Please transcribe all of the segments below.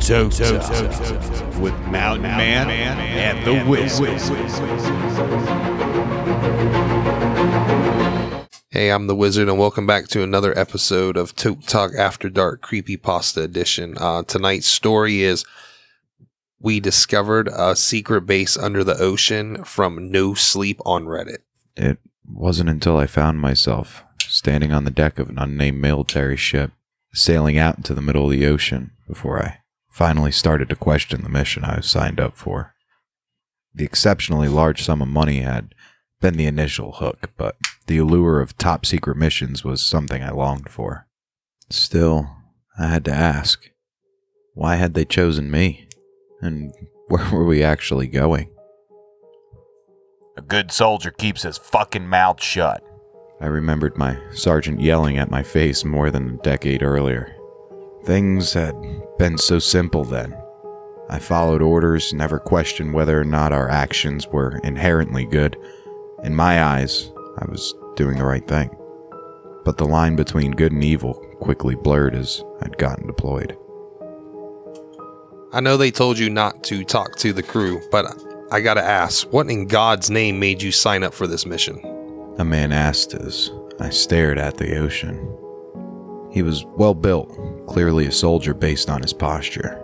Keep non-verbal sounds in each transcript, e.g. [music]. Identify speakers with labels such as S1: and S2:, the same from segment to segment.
S1: Toto with Mountain Man and the Wiz.
S2: Hey, I'm the Wizard, and welcome back to another episode of Toke Tok After Dark Creepy Pasta Edition. Uh, tonight's story is we discovered a secret base under the ocean from No Sleep on Reddit.
S3: It wasn't until I found myself standing on the deck of an unnamed military ship, sailing out into the middle of the ocean, before I finally started to question the mission I was signed up for. The exceptionally large sum of money had been the initial hook, but the allure of top secret missions was something I longed for. Still, I had to ask why had they chosen me? And where were we actually going?
S1: A good soldier keeps his fucking mouth shut.
S3: I remembered my sergeant yelling at my face more than a decade earlier. Things had been so simple then. I followed orders, never questioned whether or not our actions were inherently good. In my eyes, I was doing the right thing. But the line between good and evil quickly blurred as I'd gotten deployed.
S2: I know they told you not to talk to the crew, but I gotta ask, what in God's name made you sign up for this mission?
S3: A man asked as I stared at the ocean. He was well built, clearly a soldier based on his posture,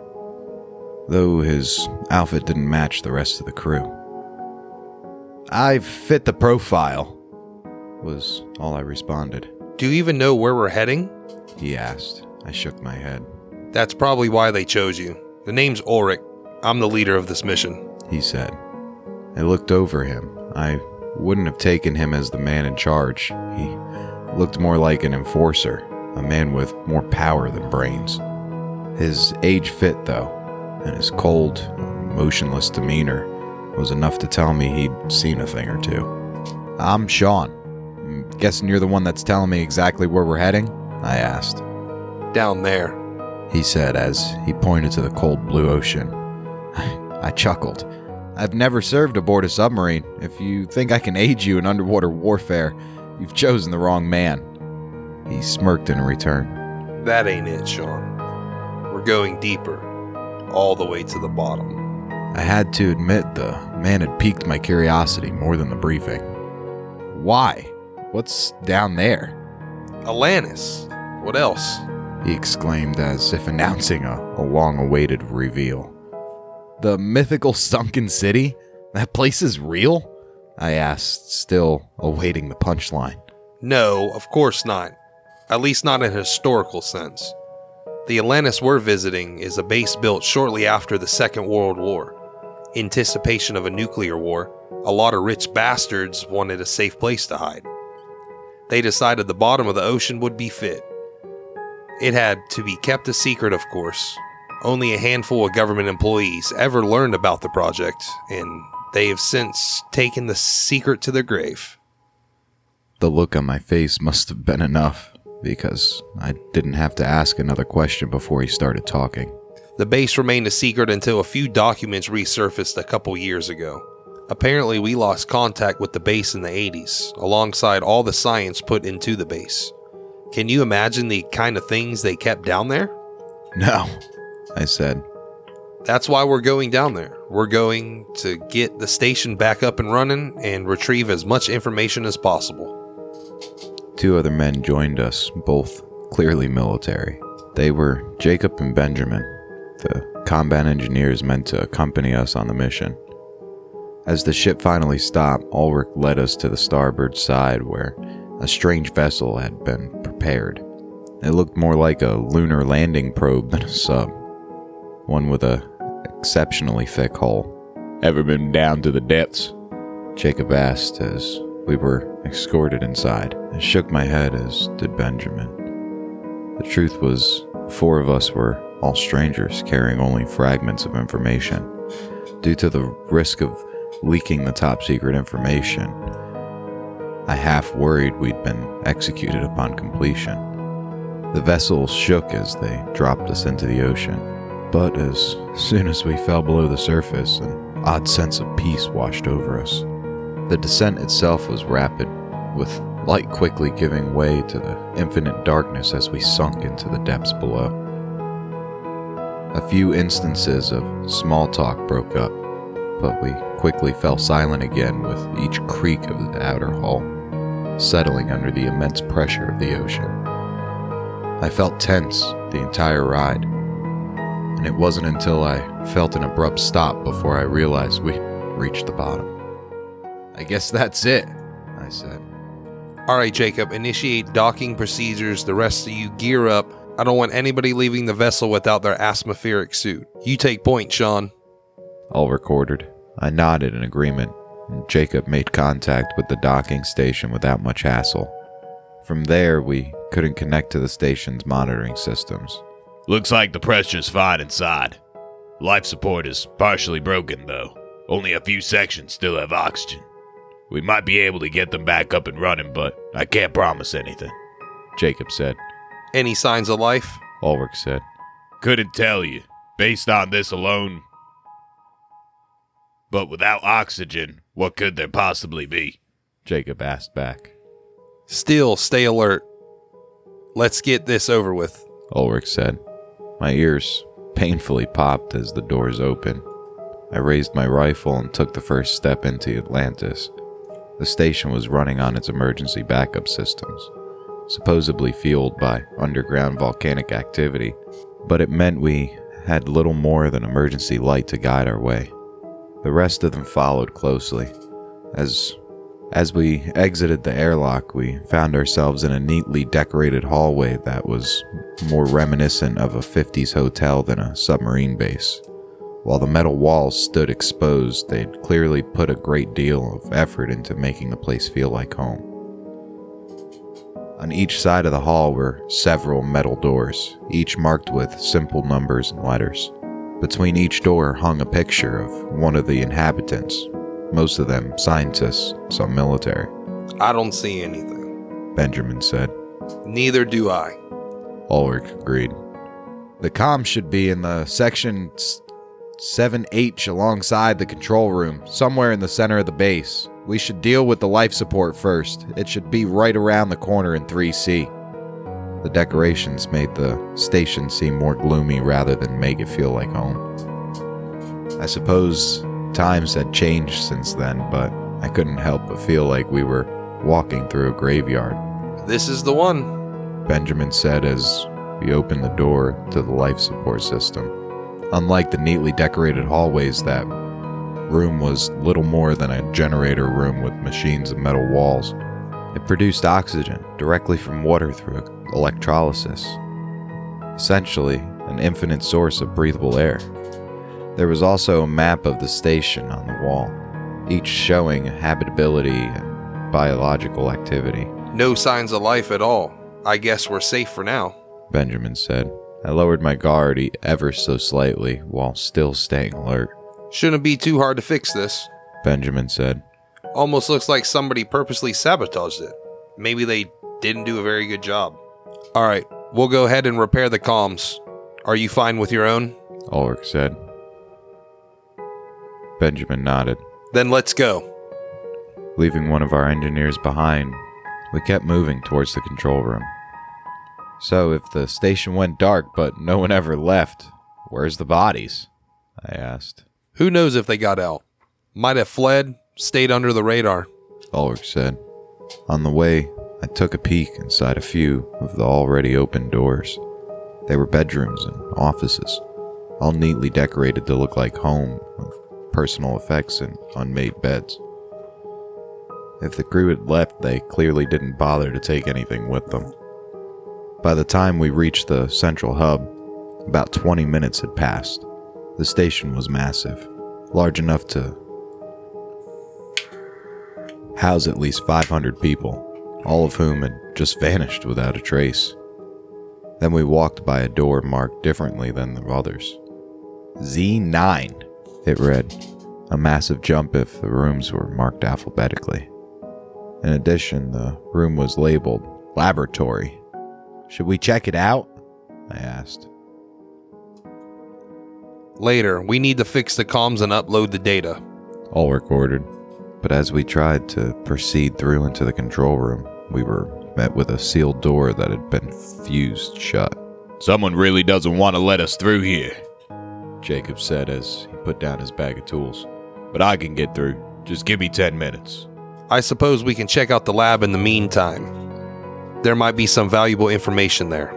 S3: though his outfit didn't match the rest of the crew. I fit the profile, was all I responded.
S2: Do you even know where we're heading?
S3: He asked. I shook my head.
S2: That's probably why they chose you. The name's Ulrich. I'm the leader of this mission.
S3: He said. I looked over him. I wouldn't have taken him as the man in charge. He looked more like an enforcer, a man with more power than brains. His age fit, though, and his cold, motionless demeanor was enough to tell me he'd seen a thing or two. I'm Sean. I'm guessing you're the one that's telling me exactly where we're heading? I asked.
S2: Down there.
S3: He said as he pointed to the cold blue ocean. I chuckled. I've never served aboard a submarine. If you think I can aid you in underwater warfare, you've chosen the wrong man. He smirked in return.
S2: That ain't it, Sean. We're going deeper, all the way to the bottom.
S3: I had to admit the man had piqued my curiosity more than the briefing. Why? What's down there?
S2: Atlantis. What else?
S3: He exclaimed as if announcing a, a long awaited reveal. The mythical sunken city? That place is real? I asked, still awaiting the punchline.
S2: No, of course not. At least not in a historical sense. The Atlantis we're visiting is a base built shortly after the Second World War. Anticipation of a nuclear war, a lot of rich bastards wanted a safe place to hide. They decided the bottom of the ocean would be fit. It had to be kept a secret, of course. Only a handful of government employees ever learned about the project, and they have since taken the secret to their grave.
S3: The look on my face must have been enough, because I didn't have to ask another question before he started talking.
S2: The base remained a secret until a few documents resurfaced a couple years ago. Apparently, we lost contact with the base in the 80s, alongside all the science put into the base. Can you imagine the kind of things they kept down there?
S3: No, I said.
S2: That's why we're going down there. We're going to get the station back up and running and retrieve as much information as possible.
S3: Two other men joined us, both clearly military. They were Jacob and Benjamin, the combat engineers meant to accompany us on the mission. As the ship finally stopped, Ulrich led us to the starboard side where a strange vessel had been prepared. It looked more like a lunar landing probe than a sub, one with a exceptionally thick hull.
S1: Ever been down to the depths?
S3: Jacob asked as we were escorted inside. I shook my head as did Benjamin. The truth was, four of us were all strangers carrying only fragments of information. Due to the risk of leaking the top secret information, I half worried we'd been executed upon completion. The vessel shook as they dropped us into the ocean, but as soon as we fell below the surface, an odd sense of peace washed over us. The descent itself was rapid, with light quickly giving way to the infinite darkness as we sunk into the depths below. A few instances of small talk broke up, but we quickly fell silent again with each creak of the outer hull, settling under the immense pressure of the ocean. I felt tense the entire ride, and it wasn't until I felt an abrupt stop before I realized we'd reached the bottom. I guess that's it, I said.
S2: All right, Jacob, initiate docking procedures. The rest of you gear up. I don't want anybody leaving the vessel without their atmospheric suit. You take point, Sean.
S3: All recorded. I nodded in agreement, and Jacob made contact with the docking station without much hassle. From there, we couldn't connect to the station's monitoring systems.
S1: Looks like the pressure's fine inside. Life support is partially broken, though. Only a few sections still have oxygen. We might be able to get them back up and running, but I can't promise anything.
S3: Jacob said.
S2: Any signs of life?
S3: Ulrich said.
S1: Couldn't tell you. Based on this alone, but without oxygen, what could there possibly be?
S3: Jacob asked back.
S2: Still, stay alert. Let's get this over with.
S3: Ulrich said. My ears painfully popped as the doors opened. I raised my rifle and took the first step into Atlantis. The station was running on its emergency backup systems, supposedly fueled by underground volcanic activity, but it meant we had little more than emergency light to guide our way. The rest of them followed closely. As as we exited the airlock, we found ourselves in a neatly decorated hallway that was more reminiscent of a 50s hotel than a submarine base. While the metal walls stood exposed, they'd clearly put a great deal of effort into making the place feel like home. On each side of the hall were several metal doors, each marked with simple numbers and letters. Between each door hung a picture of one of the inhabitants, most of them scientists, some military.
S2: I don't see anything.
S3: Benjamin said.
S2: Neither do I.
S3: Ulrich agreed. The com should be in the section 7H alongside the control room, somewhere in the center of the base. We should deal with the life support first. It should be right around the corner in 3C. The decorations made the station seem more gloomy rather than make it feel like home. I suppose times had changed since then, but I couldn't help but feel like we were walking through a graveyard.
S2: This is the one.
S3: Benjamin said as we opened the door to the life support system. Unlike the neatly decorated hallways, that room was little more than a generator room with machines and metal walls. It produced oxygen directly from water through electrolysis, essentially, an infinite source of breathable air. There was also a map of the station on the wall, each showing habitability and biological activity.
S2: No signs of life at all. I guess we're safe for now.
S3: Benjamin said. I lowered my guard ever so slightly while still staying alert.
S2: Shouldn't be too hard to fix this.
S3: Benjamin said.
S2: Almost looks like somebody purposely sabotaged it. Maybe they didn't do a very good job. All right, we'll go ahead and repair the comms. Are you fine with your own?
S3: Ulrich said. Benjamin nodded.
S2: Then let's go.
S3: Leaving one of our engineers behind, we kept moving towards the control room. So, if the station went dark but no one ever left, where's the bodies? I asked.
S2: Who knows if they got out? Might have fled, stayed under the radar.
S3: Ulrich said. On the way, I took a peek inside a few of the already open doors. They were bedrooms and offices, all neatly decorated to look like home, with personal effects and unmade beds. If the crew had left, they clearly didn't bother to take anything with them. By the time we reached the central hub, about 20 minutes had passed. The station was massive, large enough to house at least 500 people, all of whom had just [laughs] vanished without a trace. Then we walked by a door marked differently than the others. Z9, it read, a massive jump if the rooms were marked alphabetically. In addition, the room was labeled Laboratory. Should we check it out? I asked.
S2: Later, we need to fix the comms and upload the data.
S3: All recorded. But as we tried to proceed through into the control room, we were met with a sealed door that had been fused shut.
S1: Someone really doesn't want to let us through here.
S3: Jacob said as he put down his bag of tools.
S1: But I can get through. Just give me 10 minutes.
S2: I suppose we can check out the lab in the meantime. There might be some valuable information there.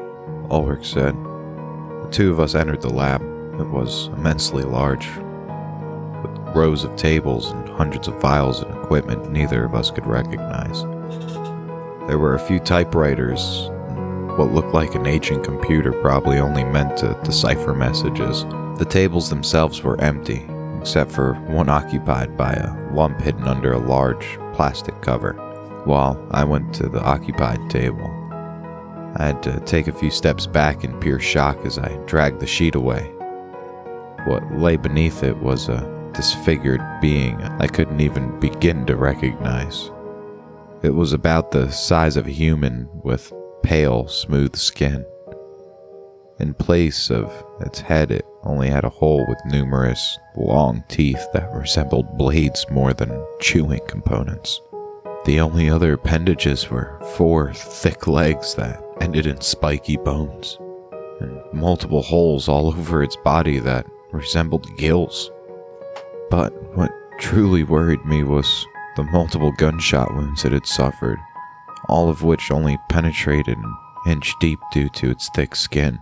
S3: Ulrich said. The two of us entered the lab. It was immensely large, with rows of tables and hundreds of vials and equipment neither of us could recognize. There were a few typewriters, what looked like an ancient computer, probably only meant to decipher messages. The tables themselves were empty, except for one occupied by a lump hidden under a large plastic cover, while I went to the occupied table. I had to take a few steps back in pure shock as I dragged the sheet away. What lay beneath it was a disfigured being I couldn't even begin to recognize. It was about the size of a human with pale, smooth skin. In place of its head, it only had a hole with numerous long teeth that resembled blades more than chewing components. The only other appendages were four thick legs that ended in spiky bones, and multiple holes all over its body that resembled gills. But what truly worried me was the multiple gunshot wounds it had suffered, all of which only penetrated an inch deep due to its thick skin.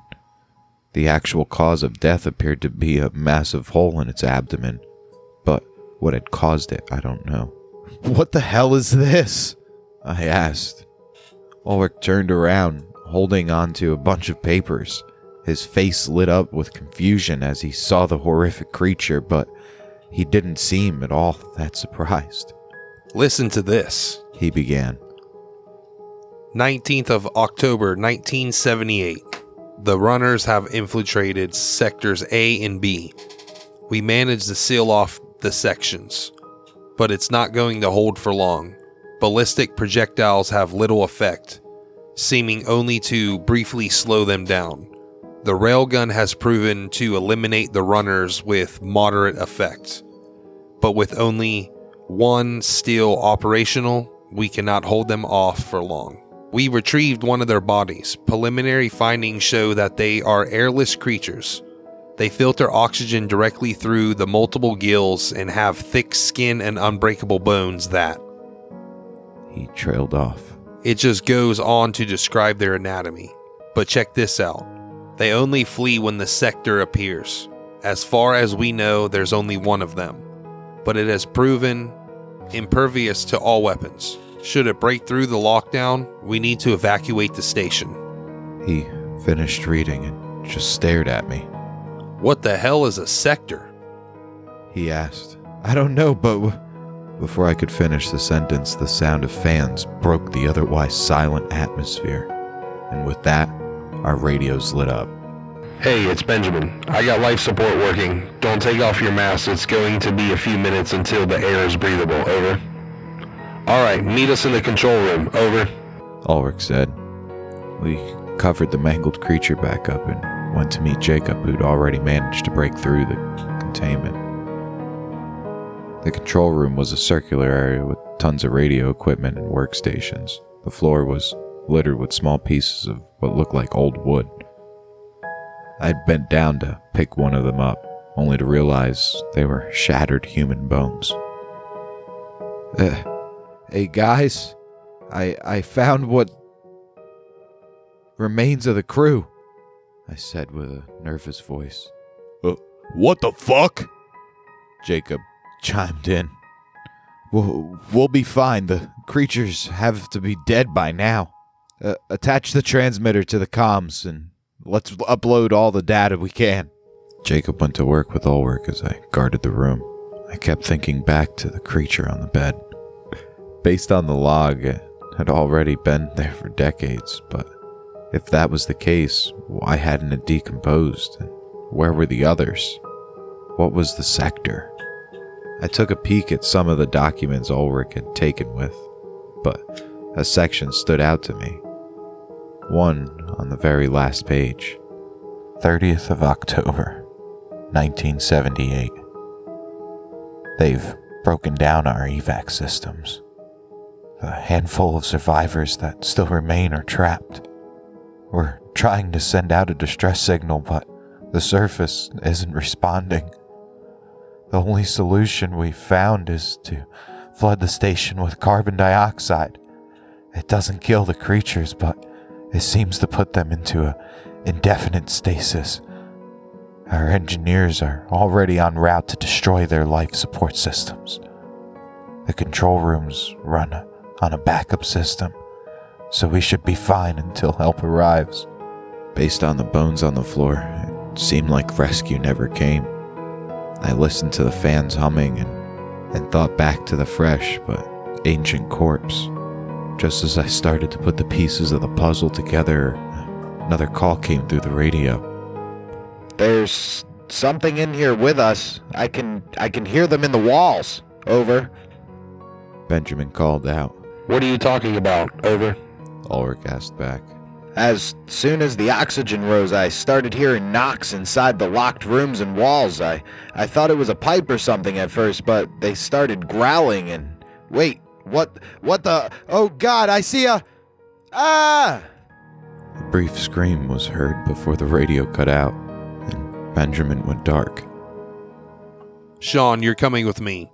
S3: The actual cause of death appeared to be a massive hole in its abdomen, but what had caused it, I don't know. What the hell is this? I asked. Ulrich turned around, holding onto a bunch of papers. His face lit up with confusion as he saw the horrific creature, but he didn't seem at all that surprised.
S2: Listen to this.
S3: He began.
S2: 19th of October 1978. The runners have infiltrated sectors A and B. We managed to seal off the sections, but it's not going to hold for long. Ballistic projectiles have little effect, seeming only to briefly slow them down. The railgun has proven to eliminate the runners with moderate effect, but with only one still operational, we cannot hold them off for long. We retrieved one of their bodies. Preliminary findings show that they are airless creatures. They filter oxygen directly through the multiple gills and have thick skin and unbreakable bones that.
S3: He trailed off.
S2: It just goes on to describe their anatomy. But check this out they only flee when the sector appears. As far as we know, there's only one of them. But it has proven impervious to all weapons. Should it break through the lockdown, we need to evacuate the station.
S3: He finished reading and just stared at me.
S2: What the hell is a sector?
S3: He asked. I don't know, but. w- Before I could finish the sentence, the sound of fans broke the otherwise silent atmosphere. And with that, our radios lit up.
S4: Hey, it's Benjamin. I got life support working. Don't take off your mask. It's going to be a few minutes until the air is breathable. Over. All right, meet us in the control room. Over.
S3: Ulrich said. We covered the mangled creature back up and went to meet Jacob, who'd already managed to break through the containment. The control room was a circular area with tons of radio equipment and workstations. The floor was littered with small pieces of what looked like old wood. I'd bent down to pick one of them up, only to realize they were shattered human bones. Uh, hey guys, I I found what remains of the crew, I said with a nervous voice.
S1: What the fuck?
S3: Jacob chimed in. We'll, we'll be fine. The creatures have to be dead by now. Uh, attach the transmitter to the comms and let's upload all the data we can. Jacob went to work with Ulrich as I guarded the room. I kept thinking back to the creature on the bed. Based on the log, it had already been there for decades, but if that was the case, why hadn't it decomposed? Where were the others? What was the sector? I took a peek at some of the documents Ulrich had taken with, but a section stood out to me. One on the very last page 30th of October, 1978. They've broken down our evac systems. The handful of survivors that still remain are trapped. We're trying to send out a distress signal, but The surface isn't responding. The only solution we've found is to flood the station with carbon dioxide. It doesn't kill the creatures, but it seems to put them into a indefinite stasis. Our engineers are already en route to destroy their life support systems. The control rooms run on a backup system, so we should be fine until help arrives. Based on the bones on the floor, it seemed like rescue never came. I listened to the fans humming and, and thought back to the fresh but ancient corpse. Just as I started to put the pieces of the puzzle together, another call came through the radio.
S5: There's something in here with us. I can I can hear them in the walls. Over.
S3: Benjamin called out.
S4: What are you talking about? Over.
S3: Ulrich asked back.
S5: As soon as the oxygen rose, I started hearing knocks inside the locked rooms and walls. I I thought it was a pipe or something at first, but they started growling and wait, what what the Oh god, I see a Ah!
S3: A brief scream was heard before the radio cut out, and Benjamin went dark.
S2: Sean, you're coming with me.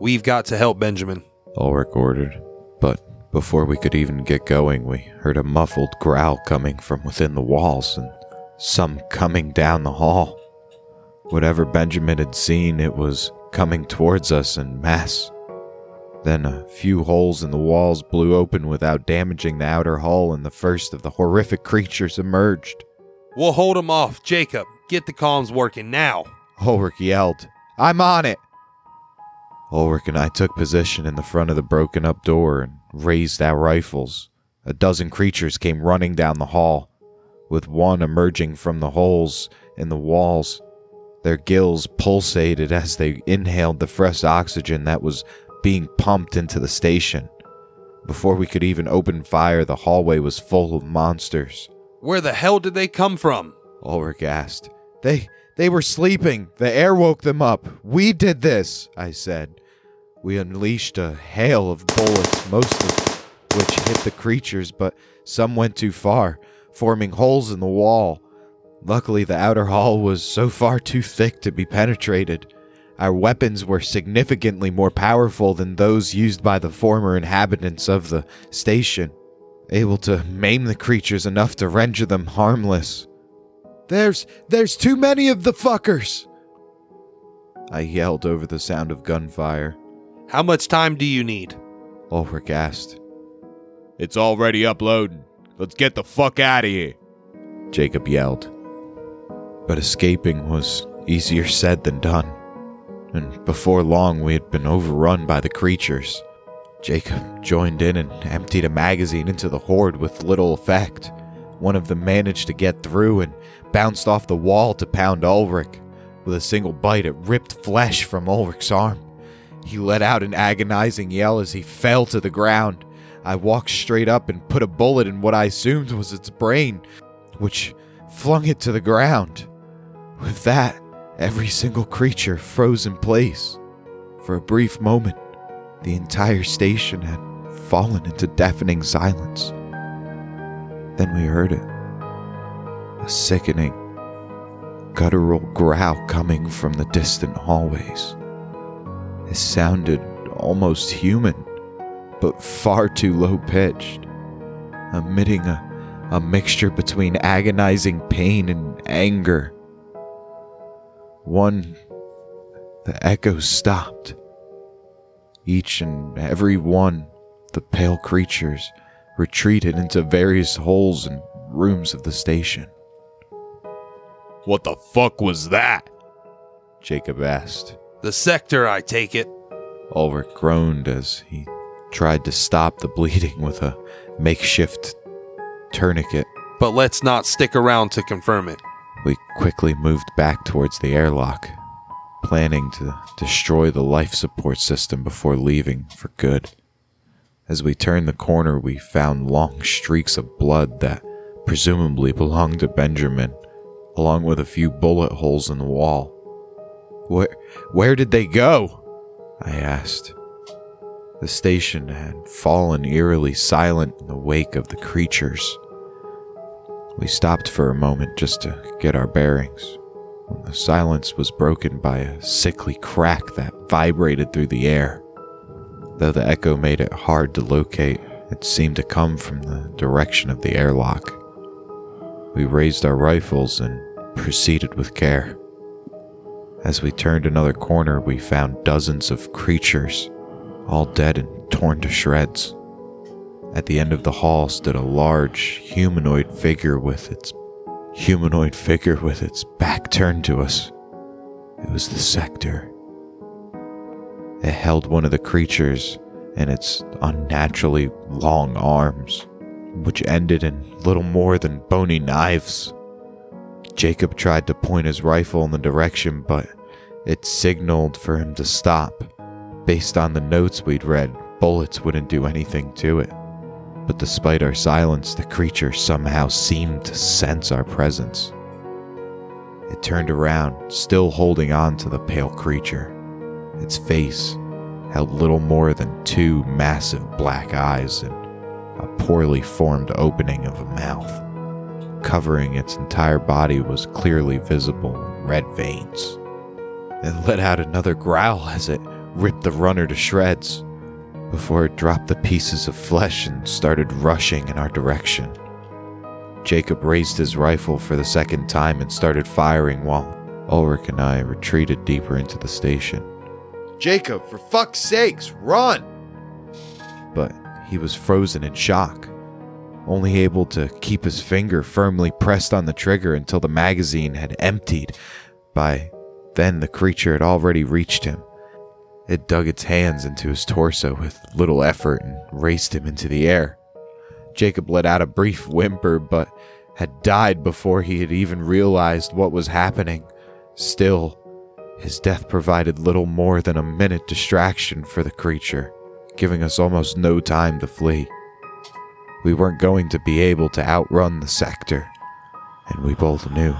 S2: We've got to help Benjamin.
S3: Ulrich ordered. But before we could even get going, we heard a muffled growl coming from within the walls and some coming down the hall. Whatever Benjamin had seen, it was coming towards us in mass. Then a few holes in the walls blew open without damaging the outer hull, and the first of the horrific creatures emerged.
S2: We'll hold him off. Jacob, get the comms working now.
S3: Ulrich yelled, I'm on it! Ulrich and I took position in the front of the broken up door and raised our rifles. A dozen creatures came running down the hall, with one emerging from the holes in the walls. Their gills pulsated as they inhaled the fresh oxygen that was being pumped into the station. Before we could even open fire, the hallway was full of monsters.
S2: Where the hell did they come from?
S3: Ulrich asked. They they were sleeping. The air woke them up. We did this, I said. We unleashed a hail of bullets, most of which hit the creatures, but some went too far, forming holes in the wall. Luckily, the outer hull was so far too thick to be penetrated. Our weapons were significantly more powerful than those used by the former inhabitants of the station, able to maim the creatures enough to render them harmless. There's there's too many of the fuckers. I yelled over the sound of gunfire.
S2: How much time do you need?
S3: Ulrich asked.
S1: It's already uploading. Let's get the fuck out of here.
S3: Jacob yelled. But escaping was easier said than done, and before long we had been overrun by the creatures. Jacob joined in and emptied a magazine into the horde with little effect. One of them managed to get through and bounced off the wall to pound Ulrich. With a single bite, it ripped flesh from Ulrich's arm. He let out an agonizing yell as he fell to the ground. I walked straight up and put a bullet in what I assumed was its brain, which flung it to the ground. With that, every single creature froze in place. For a brief moment, the entire station had fallen into deafening silence. Then we heard it a sickening, guttural growl coming from the distant hallways. It sounded almost human, but far too low pitched, emitting a, a mixture between agonizing pain and anger. One, the echoes stopped. Each and every one, the pale creatures, retreated into various holes and rooms of the station.
S1: What the fuck was that?
S3: Jacob asked.
S2: The sector, I take it.
S3: Ulrich groaned as he tried to stop the bleeding with a makeshift tourniquet.
S2: But let's not stick around to confirm it.
S3: We quickly moved back towards the airlock, planning to destroy the life support system before leaving for good. As we turned the corner, we found long streaks of blood that presumably belonged to Benjamin, along with a few bullet holes in the wall. Where, where did they go? I asked. The station had fallen eerily silent in the wake of the creatures. We stopped for a moment just to get our bearings. When the silence was broken by a sickly crack that vibrated through the air. Though the echo made it hard to locate, it seemed to come from the direction of the airlock. We raised our rifles and proceeded with care. As we turned another corner, we found dozens of creatures, all dead and torn to shreds. At the end of the hall stood a large humanoid figure with its humanoid figure with its back turned to us. It was the sector. It held one of the creatures in its unnaturally long arms, which ended in little more than bony knives. Jacob tried to point his rifle in the direction, but it signaled for him to stop. Based on the notes we'd read, bullets wouldn't do anything to it. But despite our silence, the creature somehow seemed to sense our presence. It turned around, still holding on to the pale creature. Its face held little more than two massive black eyes and a poorly formed opening of a mouth. Covering its entire body was clearly visible red veins. It let out another growl as it ripped the runner to shreds before it dropped the pieces of flesh and started rushing in our direction. Jacob raised his rifle for the second time and started firing while Ulrich and I retreated deeper into the station.
S6: Jacob, for fuck's sakes, run!
S3: But he was frozen in shock, only able to keep his finger firmly pressed on the trigger until the magazine had emptied. By then, the creature had already reached him. It dug its hands into his torso with little effort and raced him into the air. Jacob let out a brief whimper, but had died before he had even realized what was happening. Still, his death provided little more than a minute distraction for the creature, giving us almost no time to flee. We weren't going to be able to outrun the sector, and we both knew.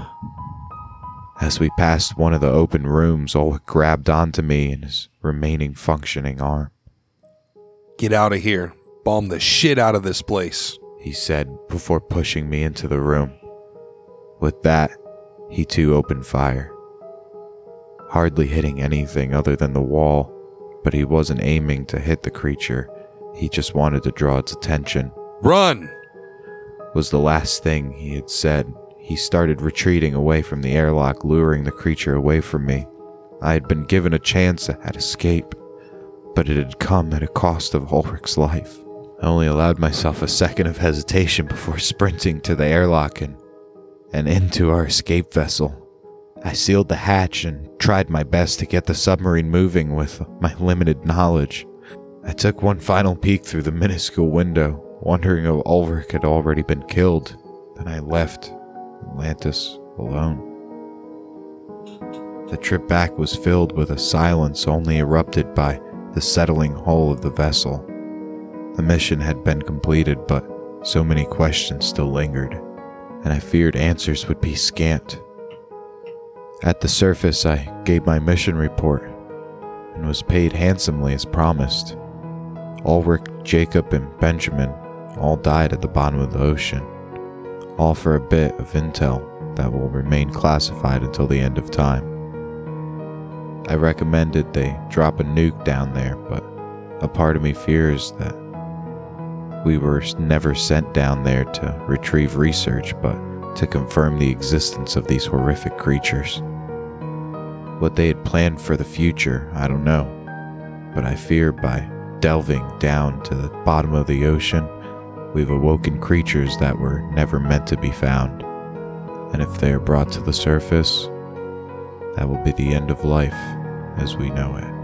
S3: As we passed one of the open rooms, Ulrich grabbed onto me in his remaining functioning arm.
S2: Get out of here. Bomb the shit out of this place.
S3: He said before pushing me into the room. With that, he too opened fire. Hardly hitting anything other than the wall, but he wasn't aiming to hit the creature. He just wanted to draw its attention,
S2: Run!
S3: was the last thing he had said. He started retreating away from the airlock, luring the creature away from me. I had been given a chance at escape, but it had come at a cost of Ulrich's life. I only allowed myself a second of hesitation before sprinting to the airlock and, and into our escape vessel. I sealed the hatch and tried my best to get the submarine moving with my limited knowledge. I took one final peek through the minuscule window, wondering if Ulrich had already been killed. Then I left Atlantis alone. The trip back was filled with a silence only erupted by the settling hull of the vessel. The mission had been completed, but so many questions still lingered, and I feared answers would be scant. At the surface, I gave my mission report and was paid handsomely as promised. Ulrich, Jacob, and Benjamin all died at the bottom of the ocean, all for a bit of intel that will remain classified until the end of time. I recommended they drop a nuke down there, but a part of me fears that we were never sent down there to retrieve research, but to confirm the existence of these horrific creatures. What they had planned for the future, I don't know, but I fear by delving down to the bottom of the ocean, we've awoken creatures that were never meant to be found. And if they are brought to the surface, that will be the end of life as we know it.